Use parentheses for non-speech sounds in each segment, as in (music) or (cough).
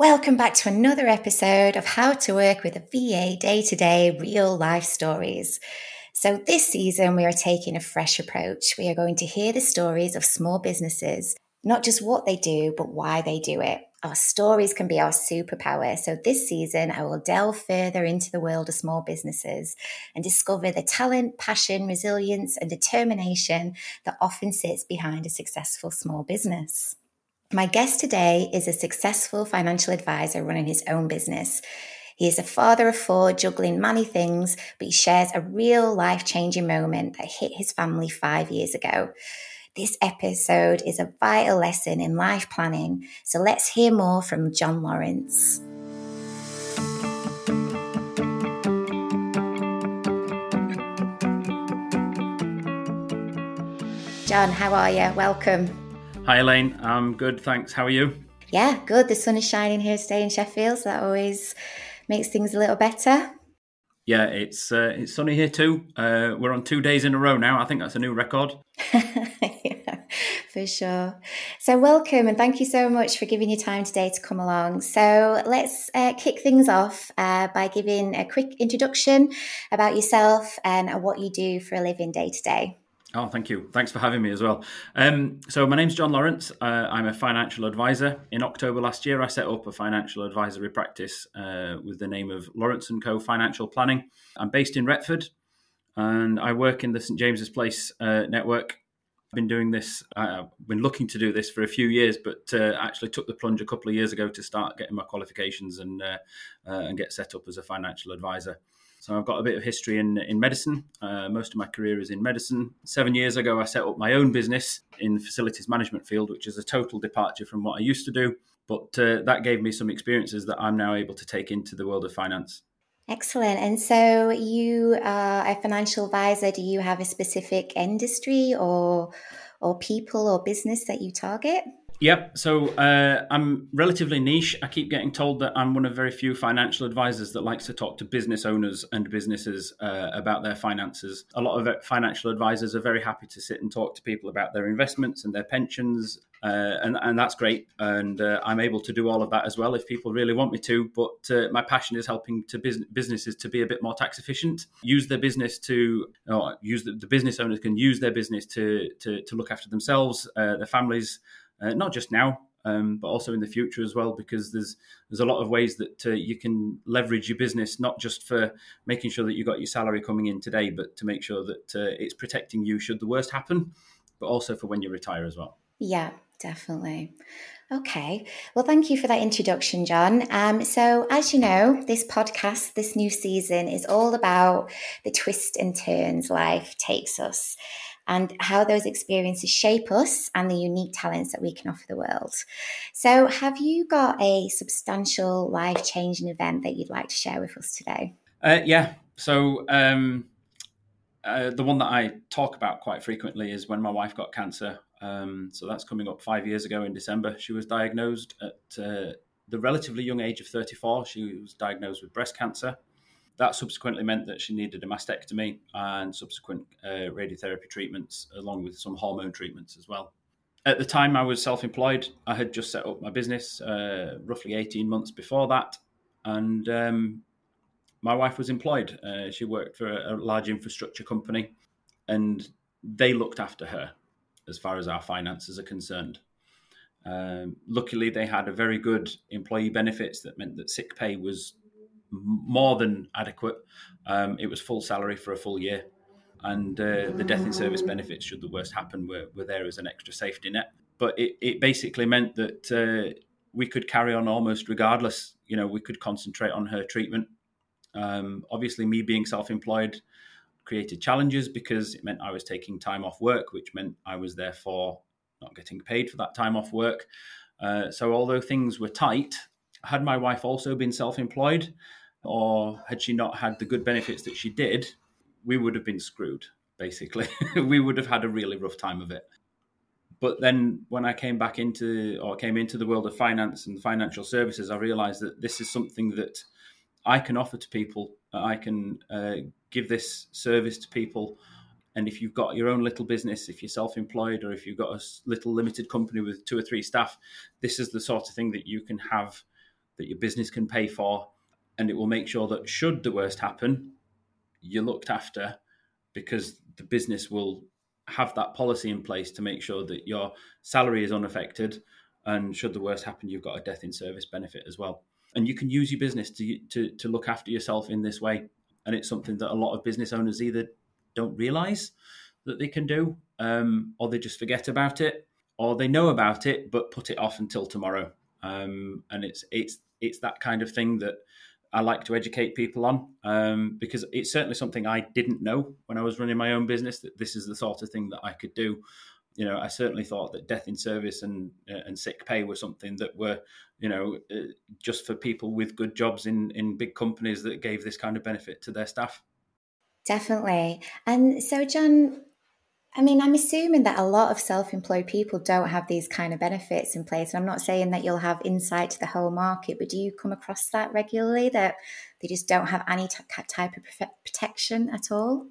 Welcome back to another episode of How to Work with a VA Day to Day Real Life Stories. So, this season, we are taking a fresh approach. We are going to hear the stories of small businesses, not just what they do, but why they do it. Our stories can be our superpower. So, this season, I will delve further into the world of small businesses and discover the talent, passion, resilience, and determination that often sits behind a successful small business. My guest today is a successful financial advisor running his own business. He is a father of four, juggling many things, but he shares a real life changing moment that hit his family five years ago. This episode is a vital lesson in life planning, so let's hear more from Jon Lawrence. Jon, how are you? Welcome. Hi, Elaine. I'm good, thanks. How are you? Yeah, good. The sun is shining here today in Sheffield, so that always makes things a little better. Yeah, it's uh, it's sunny here too. Uh, we're on two days in a row now. I think that's a new record. (laughs) yeah, for sure. So, welcome and thank you so much for giving your time today to come along. So, let's uh, kick things off uh, by giving a quick introduction about yourself and what you do for a living day to day. Oh, thank you. Thanks for having me as well. Um, so, my name's Jon Lawrence. Uh, I'm a financial advisor. In October last year, I set up a financial advisory practice uh, with the name of Lawrence and Co. Financial Planning. I'm based in Retford, and I work in the St James's Place uh, network. I've been doing this. I've been looking to do this for a few years, but uh, actually took the plunge a couple of years ago to start getting my qualifications and uh, uh, and get set up as a financial advisor. So I've got a bit of history in in medicine. Uh, most of my career is in medicine. Seven years ago, I set up my own business in the facilities management field, which is a total departure from what I used to do. But uh, that gave me some experiences that I'm now able to take into the world of finance. Excellent. And so you are a financial advisor. Do you have a specific industry or or people or business that you target? Yep. So uh, I'm relatively niche. I keep getting told that I'm one of very few financial advisors that likes to talk to business owners and businesses uh, about their finances. A lot of financial advisors are very happy to sit and talk to people about their investments and their pensions, uh, and and that's great. And uh, I'm able to do all of that as well if people really want me to. But uh, my passion is helping to bus- businesses to be a bit more tax efficient, use their business to or use the, the business owners can use their business to to, to look after themselves, uh, their families uh, not just now, um, but also in the future as well, because there's there's a lot of ways that uh, you can leverage your business, not just for making sure that you got your salary coming in today, but to make sure that uh, it's protecting you should the worst happen, but also for when you retire as well. Yeah, definitely. Okay. Well, thank you for that introduction, Jon. Um, so, as you know, this podcast, this new season is all about the twists and turns life takes us and how those experiences shape us and the unique talents that we can offer the world. So, have you got a substantial life changing event that you'd like to share with us today? Uh, yeah. So, um, uh, the one that I talk about quite frequently is when my wife got cancer. Um, so that's coming up five years ago in December. She was diagnosed at uh, the relatively young age of 34. She was diagnosed with breast cancer. That subsequently meant that she needed a mastectomy and subsequent uh, radiotherapy treatments, along with some hormone treatments as well. At the time, I was self employed. I had just set up my business uh, roughly 18 months before that. And um, my wife was employed. Uh, she worked for a, a, large infrastructure company, and they looked after her as far as our finances are concerned. Um, luckily, they had a very good employee benefits that meant that sick pay was more than adequate. Um, it was full salary for a full year, and uh, the death in service benefits, should the worst happen, were, were there as an extra safety net. But it, it basically meant that uh, we could carry on almost regardless. You know, we could concentrate on her treatment. Um, obviously, me being self employed created challenges because it meant I was taking time off work, which meant I was therefore not getting paid for that time off work. Uh, so, although things were tight, had my wife also been self employed, or had she not had the good benefits that she did, we would have been screwed, basically. (laughs) we would have had a really rough time of it. But then when I came back into or came into the world of finance and financial services, I realized that this is something that I can offer to people. I can uh, give this service to people. And if you've got your own little business, if you're self employed, or if you've got a little limited company with two or three staff, this is the sort of thing that you can have that your business can pay for, and it will make sure that should the worst happen, you're looked after because the business will have that policy in place to make sure that your salary is unaffected and should the worst happen you've got a death in service benefit as well. And you can use your business to to, to look after yourself in this way and it's something that a lot of business owners either don't realize that they can do um, or they just forget about it or they know about it but put it off until tomorrow um, and it's it's it's that kind of thing that I like to educate people on um, because it's certainly something I didn't know when I was running my own business that this is the sort of thing that I could do. You know, I certainly thought that death in service and uh, and sick pay were something that were, you know, uh, just for people with good jobs in in big companies that gave this kind of benefit to their staff. Definitely. And so, Jon, I mean, I'm assuming that a lot of self employed people don't have these kind of benefits in place. And I'm not saying that you'll have insight to the whole market, but do you come across that regularly that they just don't have any t- type of protection at all?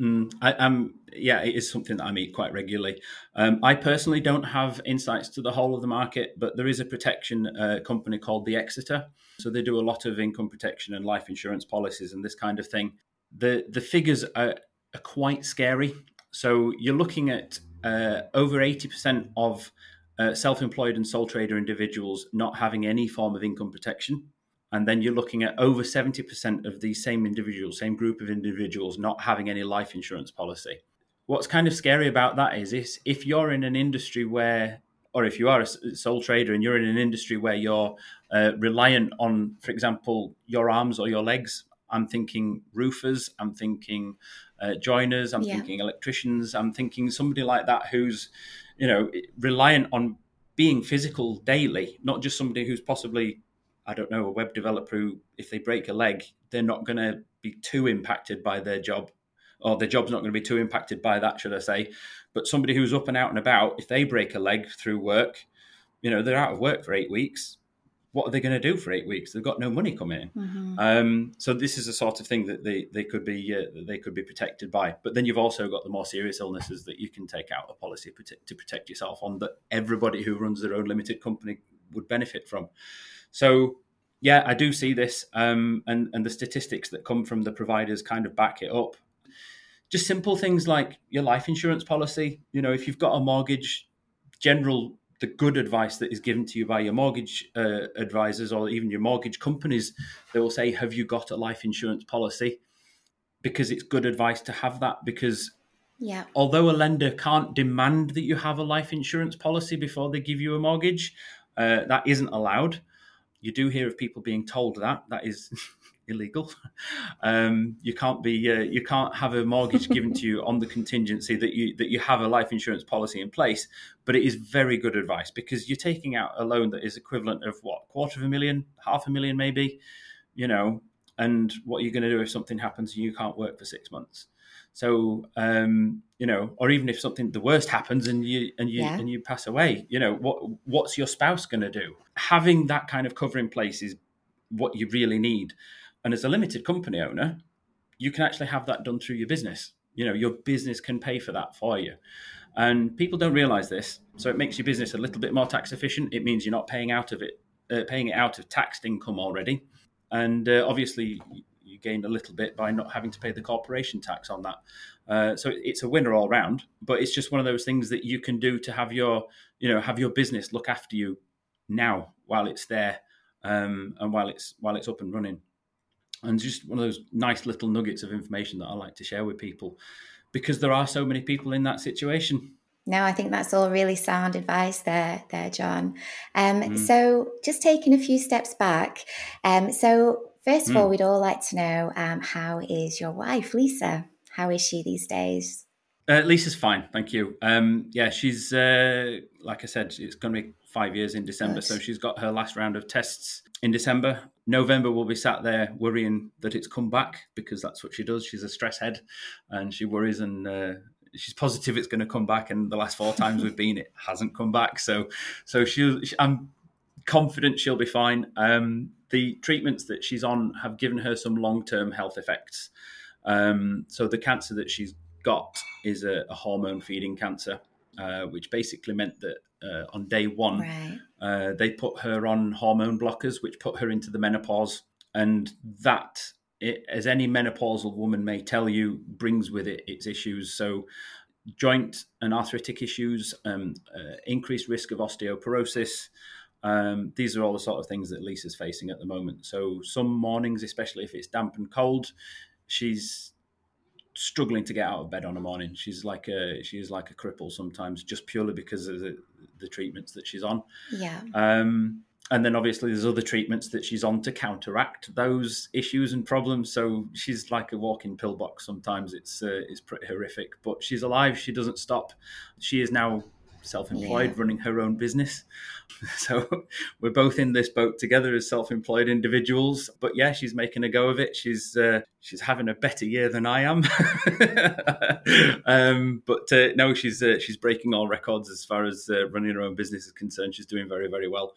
Mm, I, um, yeah, it is something that I meet quite regularly. Um, I personally don't have insights to the whole of the market, but there is a protection uh, company called the Exeter. So they do a lot of income protection and life insurance policies and this kind of thing. The the figures are, are quite scary. So you're looking at uh, over 80% of uh, self employed and sole trader individuals not having any form of income protection. And then you're looking at over 70% of these same individuals, same group of individuals, not having any life insurance policy. What's kind of scary about that is, is if you're in an industry where, or if you are a sole trader and you're in an industry where you're uh, reliant on, for example, your arms or your legs I'm thinking roofers, I'm thinking uh, joiners, I'm yeah. thinking electricians, I'm thinking somebody like that who's, you know, reliant on being physical daily, not just somebody who's possibly, I don't know, a web developer who, if they break a leg, they're not going to be too impacted by their job, or their job's not going to be too impacted by that, should I say. But somebody who's up and out and about, if they break a leg through work, you know, they're out of work for eight weeks what are they going to do for eight weeks? They've got no money coming in. Mm-hmm. Um, so this is the sort of thing that they, they could be uh, they could be protected by. But then you've also got the more serious illnesses that you can take out a policy to protect yourself on that everybody who runs their own limited company would benefit from. So yeah, I do see this, um, and and the statistics that come from the providers kind of back it up. Just simple things like your life insurance policy. You know, if you've got a mortgage, general the good advice that is given to you by your mortgage uh, advisors or even your mortgage companies. They will say, Have you got a life insurance policy? Because it's good advice to have that. Because yeah. although a lender can't demand that you have a life insurance policy before they give you a mortgage, uh, that isn't allowed. You do hear of people being told that. That is (laughs) illegal. (laughs) Um, you can't be uh, you can't have a mortgage given to you on the contingency that you that you have a life insurance policy in place. But it is very good advice because you're taking out a loan that is equivalent of what quarter of a million, half a million, maybe. You know, and what you're going to do if something happens and you can't work for six months. So um, you know, or even if something the worst happens and you and you yeah. and you pass away, you know, what what's your spouse going to do? Having that kind of cover in place is what you really need. And as a limited company owner, you can actually have that done through your business. You know, your business can pay for that for you. And people don't realize this. So it makes your business a little bit more tax efficient. It means you're not paying out of it, uh, paying it out of taxed income already. And uh, obviously, you gain a little bit by not having to pay the corporation tax on that. Uh, so it's a winner all round. But it's just one of those things that you can do to have your, you know, have your business look after you now while it's there um, and while it's while it's up and running and just one of those nice little nuggets of information that I like to share with people because there are so many people in that situation. No, I think that's all really sound advice there, there, Jon. Um, mm. So, just taking a few steps back. Um, so, first of mm. all, we'd all like to know um, how is your wife, Lisa? How is she these days? Uh, Lisa's fine, thank you. Um, yeah, she's uh, like I said, it's going to be five years in December, Good. so she's got her last round of tests in December. November will be sat there worrying that it's come back because that's what she does. She's a stress head, and she worries and uh, she's positive it's going to come back. And the last four times we've been, it hasn't come back. So, so she, I'm confident she'll be fine. Um, the treatments that she's on have given her some long term health effects. Um, so the cancer that she's got is a, a hormone feeding cancer, uh, which basically meant that uh, on day one. Right. Uh, they put her on hormone blockers, which put her into the menopause, and that, it, as any menopausal woman may tell you, brings with it its issues. So, joint and arthritic issues, um, uh, increased risk of osteoporosis. Um, these are all the sort of things that Lisa's facing at the moment. So, some mornings, especially if it's damp and cold, she's struggling to get out of bed on a morning. She's like a she is like a cripple sometimes, just purely because of the, the treatments that she's on. Yeah. Um, and then obviously there's other treatments that she's on to counteract those issues and problems. So she's like a walking pillbox. Sometimes it's uh, it's pretty horrific, but she's alive. She doesn't stop. She is now self-employed, yeah. running her own business. (laughs) So we're both in this boat together as self-employed individuals. But yeah, she's making a go of it. She's uh, she's having a better year than I am. (laughs) um, but uh, no, she's uh, she's breaking all records as far as uh, running her own business is concerned. She's doing very very well.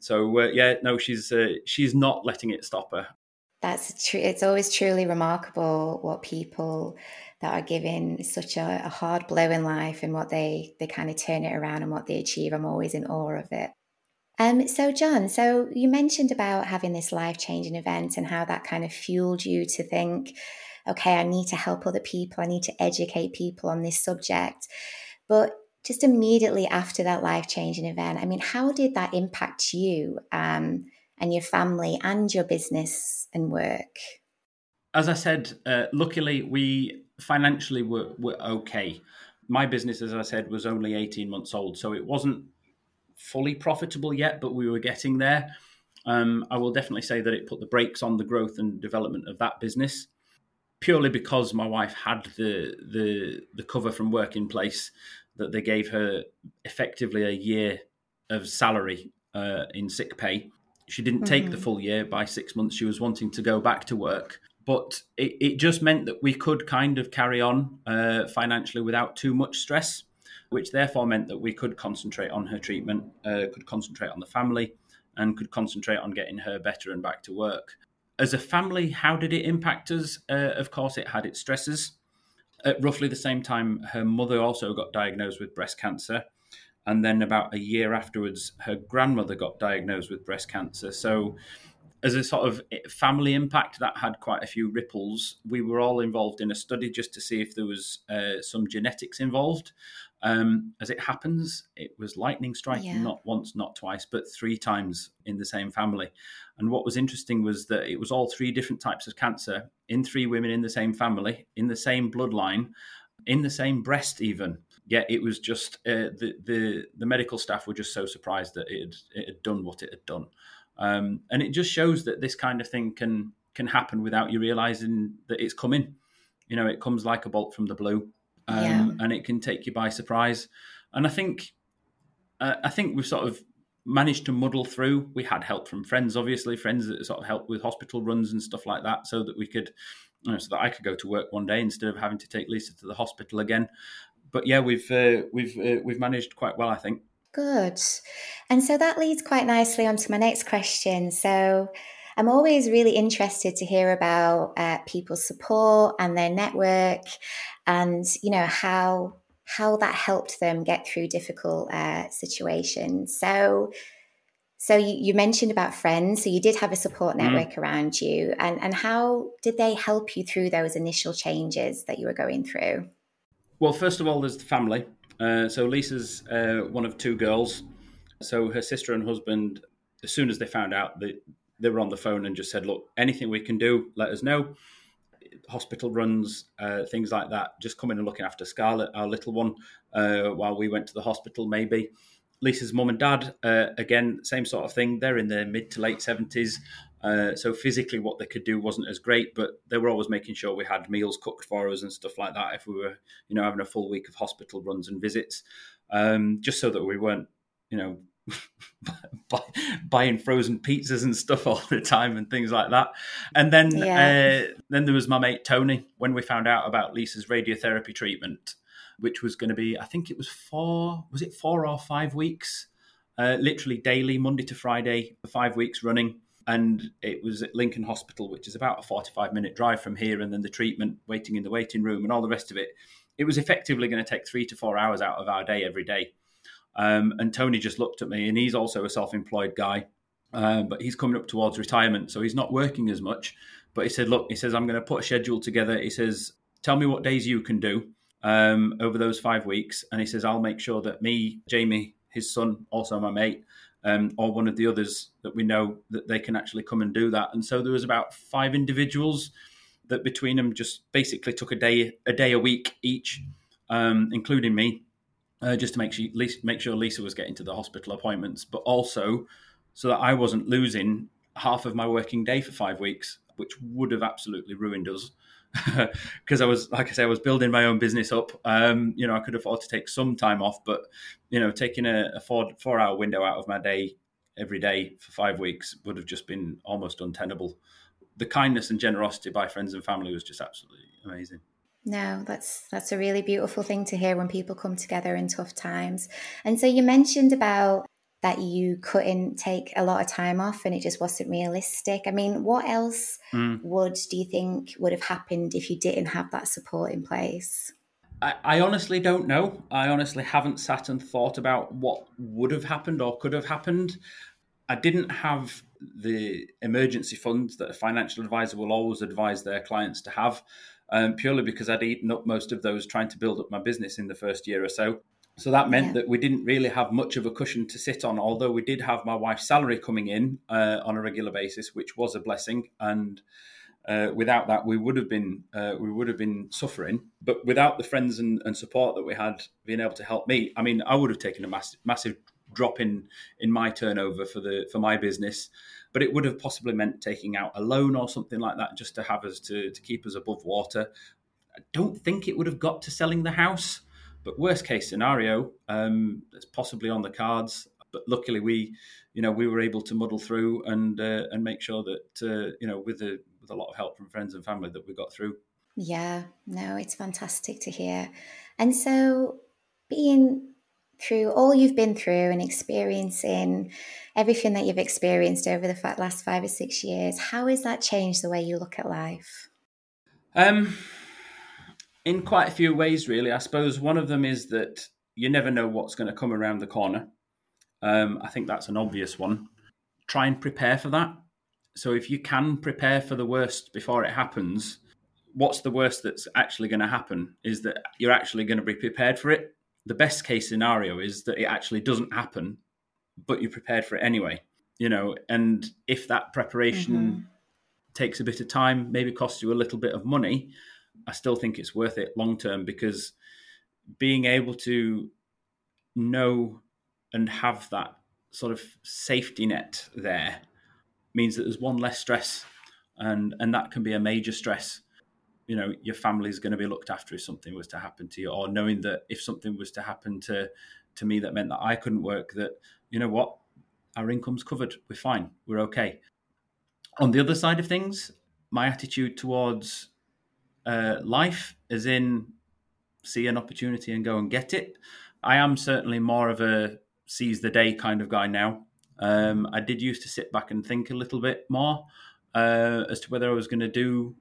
So uh, yeah, no, she's uh, she's not letting it stop her. That's true. It's always truly remarkable what people that are given such a, a, hard blow in life and what they they kind of turn it around and what they achieve. I'm always in awe of it. Um, so Jon, so you mentioned about having this life changing event and how that kind of fueled you to think, okay, I need to help other people. I need to educate people on this subject. But just immediately after that life changing event, I mean, how did that impact you? Um, and your family and your business and work? As I said, uh, luckily we financially were, were okay. My business, as I said, was only 18 months old, so it wasn't fully profitable yet, but we were getting there. Um, I will definitely say that it put the brakes on the growth and development of that business, purely because my wife had the the the cover from work in place that they gave her effectively a year of salary uh, in sick pay, she didn't take mm-hmm. the full year by six months. She was wanting to go back to work. But it, it just meant that we could kind of carry on uh, financially without too much stress, which therefore meant that we could concentrate on her treatment, uh, could concentrate on the family, and could concentrate on getting her better and back to work. As a family, how did it impact us? Uh, of course, it had its stresses. At roughly the same time, her mother also got diagnosed with breast cancer and then about a year afterwards, her grandmother got diagnosed with breast cancer. So, as a sort of family impact, that had quite a few ripples. We were all involved in a study just to see if there was uh, some genetics involved. Um, as it happens, it was lightning striking yeah. not once, not twice, but three times in the same family. And what was interesting was that it was all three different types of cancer in three women in the same family, in the same bloodline, in the same breast, even yeah, it was just uh, the the the medical staff were just so surprised that it had, it had done what it had done, um, and it just shows that this kind of thing can can happen without you realizing that it's coming. You know, it comes like a bolt from the blue, um, yeah. and it can take you by surprise. And I think uh, I think we've sort of managed to muddle through. We had help from friends, obviously, friends that sort of helped with hospital runs and stuff like that, so that we could, you know, so that I could go to work one day instead of having to take Lisa to the hospital again but yeah, we've uh, we've uh, we've managed quite well, I think. Good, and so that leads quite nicely onto my next question. So. I'm always really interested to hear about uh, people's support and their network, and you know how how that helped them get through difficult uh, situations. So, so you, you, mentioned about friends. So you did have a support mm. network mm. around you, and and how did they help you through those initial changes that you were going through? Well, first of all, there's the family. Uh, so Lisa's uh, one of two girls. So her sister and husband, as soon as they found out, they, they were on the phone and just said, "Look, anything we can do, let us know." Hospital runs, uh, things like that. Just coming and looking after Scarlett, our little one, uh, while we went to the hospital, maybe. Lisa's mum and dad, uh, again, same sort of thing. They're in their mid to late seventies. Uh, so physically, what they could do wasn't as great, but they were always making sure we had meals cooked for us and stuff like that. If we were, you know, having a full week of hospital runs and visits, um, just so that we weren't, you know, (laughs) buying frozen pizzas and stuff (laughs) all the time and things like that. And then, yeah. uh, then there was my mate Tony. When we found out about Lisa's radiotherapy treatment, which was going to be, I think it was four, was it four or five weeks? Uh, literally daily, Monday to Friday, for five weeks running and it was at Lincoln Hospital, which is about a 45 minute drive from here, and then the treatment, waiting in the waiting room, and all the rest of it. It was effectively going to take three to four hours out of our day every day. Um, and Tony just looked at me, and he's also a self-employed guy, um, but he's coming up towards retirement, so he's not working as much. But he said, "Look," he says, "I'm going to put a schedule together." He says, "Tell me what days you can do um, over those five weeks," and he says, "I'll make sure that me, Jamie, his son, also my mate, um, or one of the others that we know that they can actually come and do that." And so there was about five individuals that between them just basically took a day a day a week each, um, including me, uh, just to make sure make sure Lisa was getting to the hospital appointments, but also so that I wasn't losing half of my working day for five weeks, which would have absolutely ruined us. (laughs) Because I was, like I said, I was building my own business up. Um, you know, I could afford to take some time off, but you know, taking a, a four four hour window out of my day every day for five weeks would have just been almost untenable. The kindness and generosity by friends and family was just absolutely amazing. No, that's that's a really beautiful thing to hear when people come together in tough times. And so you mentioned about that you couldn't take a lot of time off and it just wasn't realistic. I mean, what else mm. would do you think would have happened if you didn't have that support in place? I, I honestly don't know. I honestly haven't sat and thought about what would have happened or could have happened. I didn't have the emergency funds that a financial advisor will always advise their clients to have, um, purely because I'd eaten up most of those trying to build up my business in the first year or so. So that meant yeah. that we didn't really have much of a cushion to sit on, although we did have my wife's salary coming in uh, on a regular basis, which was a blessing. And uh, without that, we would have been uh, we would have been suffering. But without the friends and, and, support that we had being able to help me, I mean, I would have taken a massive massive drop in in my turnover for the for my business. But it would have possibly meant taking out a loan or something like that just to have us to to keep us above water. I don't think it would have got to selling the house. But worst case scenario, um, it's possibly on the cards. But luckily, we, you know, we were able to muddle through and uh, and make sure that uh, you know, with a with a lot of help from friends and family, that we got through. Yeah, no, it's fantastic to hear. And so, being through all you've been through and experiencing everything that you've experienced over the last five or six years, how has that changed the way you look at life? Um, in quite a few ways, really. I suppose one of them is that you never know what's going to come around the corner. Um, I think that's an obvious one. Try and prepare for that. So if you can prepare for the worst before it happens, what's the worst that's actually going to happen is that you're actually going to be prepared for it. The best case scenario is that it actually doesn't happen, but you're prepared for it anyway. You know, and if that preparation mm-hmm. takes a bit of time, maybe costs you a little bit of money, I still think it's worth it long term because being able to know and have that sort of safety net there means that there's one less stress and and that can be a major stress. You know your family's going to be looked after if something was to happen to you or knowing that if something was to happen to to me that meant that I couldn't work that you know what? Our income's covered. We're fine. We're okay. On the other side of things my attitude towards uh, life, as in see an opportunity and go and get it. I am certainly more of a seize the day kind of guy now. Um, I did used to sit back and think a little bit more uh, as to whether I was going to do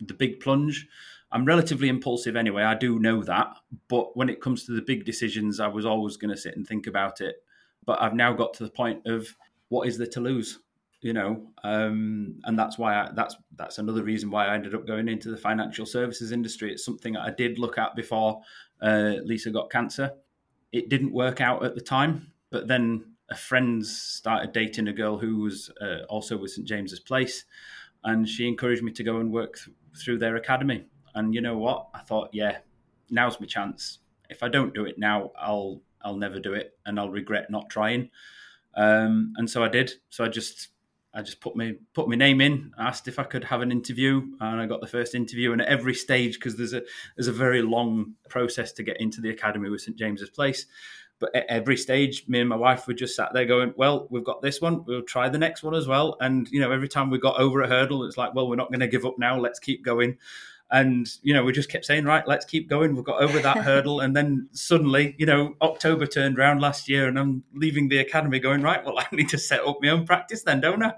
the big plunge. I'm relatively impulsive anyway, I do know that. But when it comes to the big decisions, I was always going to sit and think about it. But I've now got to the point of what is there to lose? You know um, and that's why I, that's that's another reason why I ended up going into the financial services industry. It's something I did look at before uh, Lisa got cancer. It didn't work out at the time, but then a friend started dating a girl who was uh, also with St James's Place, and she encouraged me to go and work th- through their academy. And you know what? I thought, yeah, now's my chance. If I don't do it now, I'll I'll never do it, and I'll regret not trying. Um, and so I did. So I just I just put my put my name in, asked if I could have an interview, and I got the first interview. And at every stage, because there's a there's a very long process to get into the academy with St James's Place, but at every stage, me and my wife were just sat there going, "Well, we've got this one, we'll try the next one as well." And you know, every time we got over a hurdle, it's like, "Well, we're not going to give up now. Let's keep going." And you know, we just kept saying, right, let's keep going. We've got over that (laughs) hurdle, and then suddenly, you know, October turned around last year, and I'm leaving the academy, going, right, well, (laughs) I need to set up my own practice then, don't I?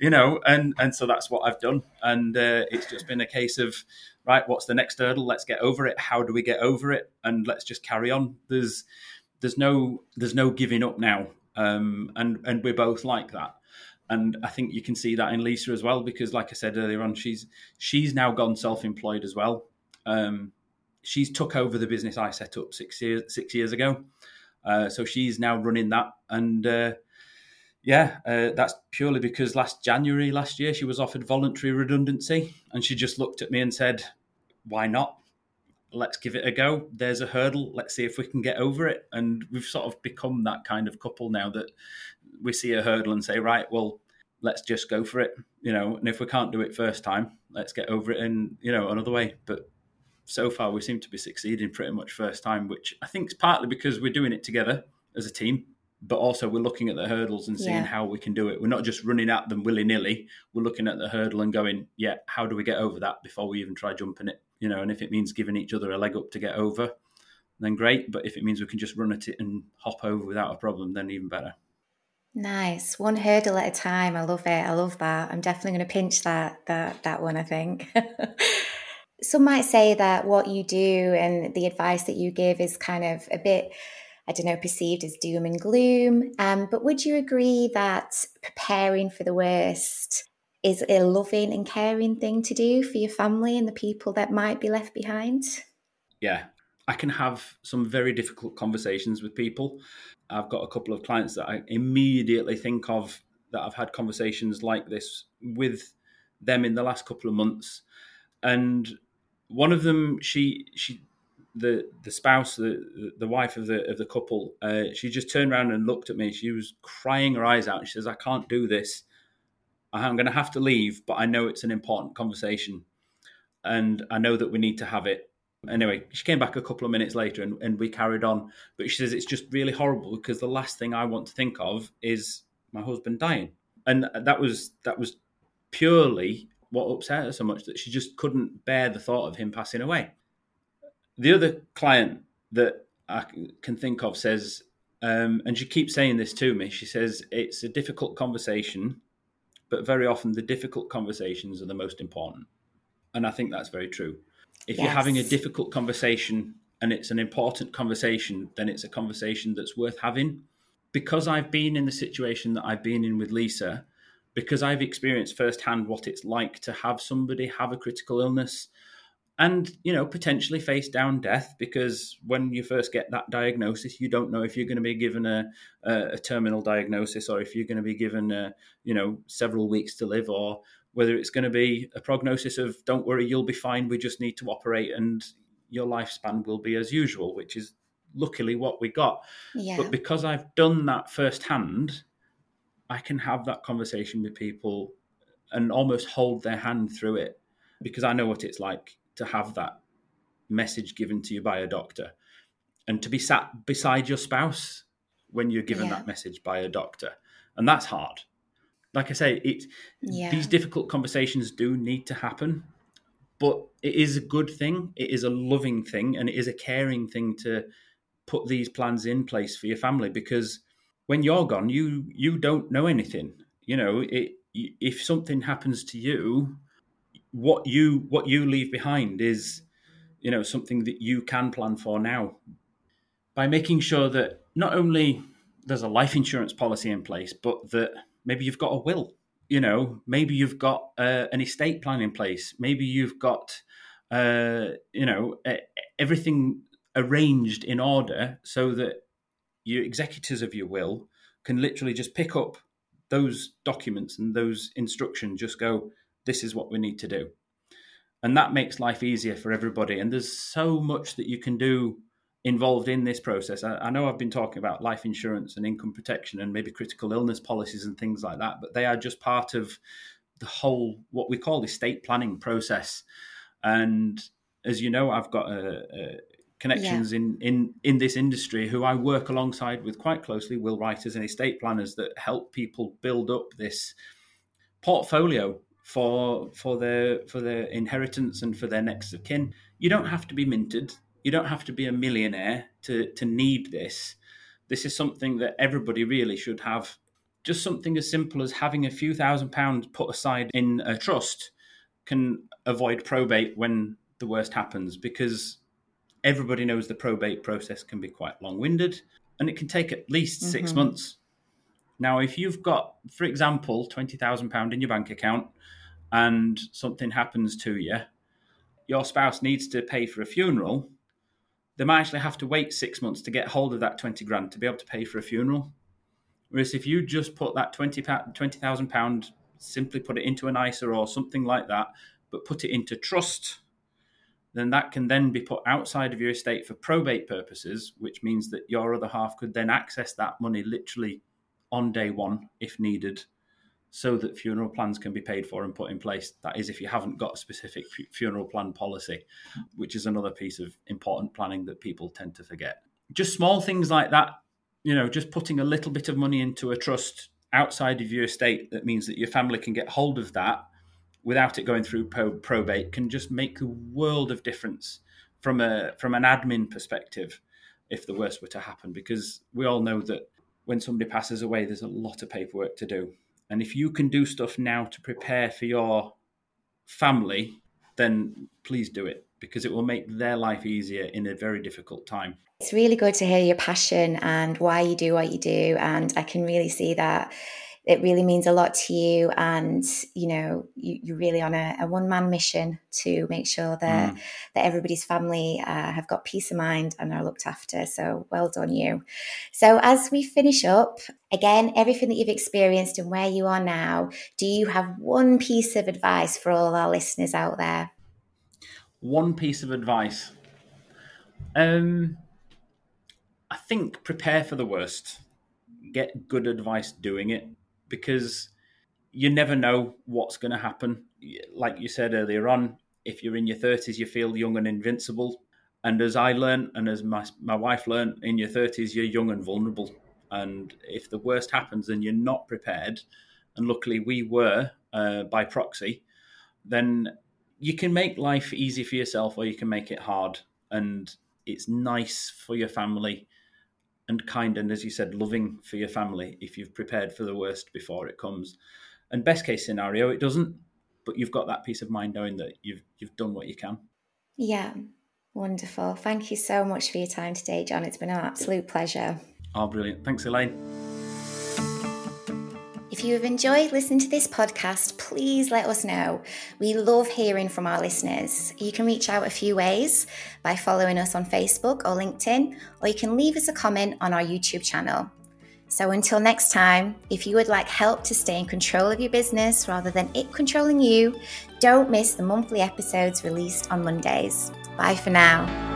You know, and and so that's what I've done, and uh, it's just been a case of, right, what's the next hurdle? Let's get over it. How do we get over it? And let's just carry on. There's there's no there's no giving up now, um, and and we're both like that. And I think you can see that in Lisa as well, because like I said earlier on, she's she's now gone self-employed as well. Um, she's took over the business I set up six years six years ago, uh, so she's now running that. And uh, yeah, uh, that's purely because last January last year she was offered voluntary redundancy, and she just looked at me and said, "Why not? Let's give it a go. There's a hurdle. Let's see if we can get over it." And we've sort of become that kind of couple now that we see a hurdle and say, "Right, well, let's just go for it." You know, and if we can't do it first time, let's get over it in you know another way. But so far, we seem to be succeeding pretty much first time, which I think is partly because we're doing it together as a team but also we're looking at the hurdles and seeing yeah. how we can do it. We're not just running at them willy nilly. We're looking at the hurdle and going, yeah, how do we get over that before we even try jumping it? You know, and if it means giving each other a leg up to get over, then great. But if it means we can just run at it and hop over without a problem, then even better. Nice, one hurdle at a time. I love it. I love that. I'm definitely going to pinch that that that one. I think. (laughs) Some might say that what you do and the advice that you give is kind of a bit I don't know, perceived as doom and gloom. Um, but would you agree that preparing for the worst is a loving and caring thing to do for your family and the people that might be left behind? Yeah, I can have some very difficult conversations with people. I've got a couple of clients that I immediately think of that I've had conversations like this with them in the last couple of months. And one of them, she she the the spouse, the the wife of the of the couple, uh, she just turned around and looked at me. She was crying her eyes out. She says, "I can't do this. I'm going to have to leave, but I know it's an important conversation, and I know that we need to have it." Anyway, she came back a couple of minutes later, and, and we carried on. But she says it's just really horrible because the last thing I want to think of is my husband dying, and that was that was purely what upset her so much that she just couldn't bear the thought of him passing away the other client that I can think of says, um, and she keeps saying this to me. She says it's a difficult conversation, but very often the difficult conversations are the most important, and I think that's very true. If yes. you're having a difficult conversation and it's an important conversation, then it's a conversation that's worth having. Because I've been in the situation that I've been in with Lisa, because I've experienced firsthand what it's like to have somebody have a critical illness, and you know potentially face down death because when you first get that diagnosis you don't know if you're going to be given a, a, a terminal diagnosis or if you're going to be given a, you know several weeks to live or whether it's going to be a prognosis of don't worry you'll be fine we just need to operate and your lifespan will be as usual which is luckily what we got yeah. but because i've done that firsthand i can have that conversation with people and almost hold their hand through it because i know what it's like to have that message given to you by a doctor and to be sat beside your spouse when you're given yeah. that message by a doctor and that's hard like i say it yeah. these difficult conversations do need to happen but it is a good thing it is a loving thing and it is a caring thing to put these plans in place for your family because when you're gone you you don't know anything you know it if something happens to you what you what you leave behind is you know something that you can plan for now by making sure that not only there's a life insurance policy in place but that maybe you've got a will you know maybe you've got uh, an estate plan in place maybe you've got uh, you know everything arranged in order so that your executors of your will can literally just pick up those documents and those instructions just go this is what we need to do. And that makes life easier for everybody. And there's so much that you can do involved in this process. I, I, know I've been talking about life insurance and income protection and maybe critical illness policies and things like that, but they are just part of the whole, what we call the estate planning process. And as you know, I've got a, a connections yeah. in, in, in this industry who I work alongside with quite closely, will writers and estate planners that help people build up this portfolio for for their for their inheritance and for their next of kin. You don't have to be minted. You don't have to be a millionaire to to need this. This is something that everybody really should have. Just something as simple as having a few thousand pounds put aside in a trust can avoid probate when the worst happens because everybody knows the probate process can be quite long-winded and it can take at least mm-hmm. six months. Now, if you've got, for example, twenty thousand pound in your bank account, and something happens to you, your spouse needs to pay for a funeral. They might actually have to wait six months to get hold of that twenty grand to be able to pay for a funeral. Whereas if you just put that twenty thousand pound, simply put it into an ISA or something like that, but put it into trust then that can then be put outside of your estate for probate purposes, which means that your other half could then access that money literally on day one if needed, so that funeral plans can be paid for and put in place. That is, if you haven't got a specific funeral plan policy, which is another piece of important planning that people tend to forget. Just small things like that, you know, just putting a little bit of money into a trust outside of your estate that means that your family can get hold of that without it going through probate can just make a world of difference from a from an admin perspective if the worst were to happen because we all know that when somebody passes away there's a lot of paperwork to do and if you can do stuff now to prepare for your family then please do it because it will make their life easier in a very difficult time. It's really good to hear your passion and why you do what you do and i can really see that it really means a lot to you. And you know you, are really on a, a one-man mission to make sure that mm. that everybody's family uh, have got peace of mind and are looked after. So well done you. So as we finish up again everything that you've experienced and where you are now do you have one piece of advice for all our listeners out there one piece of advice um i think prepare for the worst get good advice doing it because you never know what's going to happen. Like you said earlier on, if you're in your 30s, you feel young and invincible. And as I learned, and as my, my wife learned, in your 30s, you're young and vulnerable. And if the worst happens and you're not prepared, and luckily we were uh, by proxy, then you can make life easy for yourself or you can make it hard. And it's nice for your family and kind and as you said loving for your family if you've prepared for the worst before it comes. And best case scenario it doesn't but you've got that peace of mind knowing that you've you've done what you can. Yeah wonderful. Thank you so much for your time today jon. It's been an absolute pleasure oh brilliant thanks elaine if you have enjoyed listening to this podcast, please let us know. We love hearing from our listeners. You can reach out a few ways by following us on Facebook or LinkedIn, or you can leave us a comment on our YouTube channel. So until next time, if you would like help to stay in control of your business rather than it controlling you, don't miss the monthly episodes released on Mondays. Bye for now.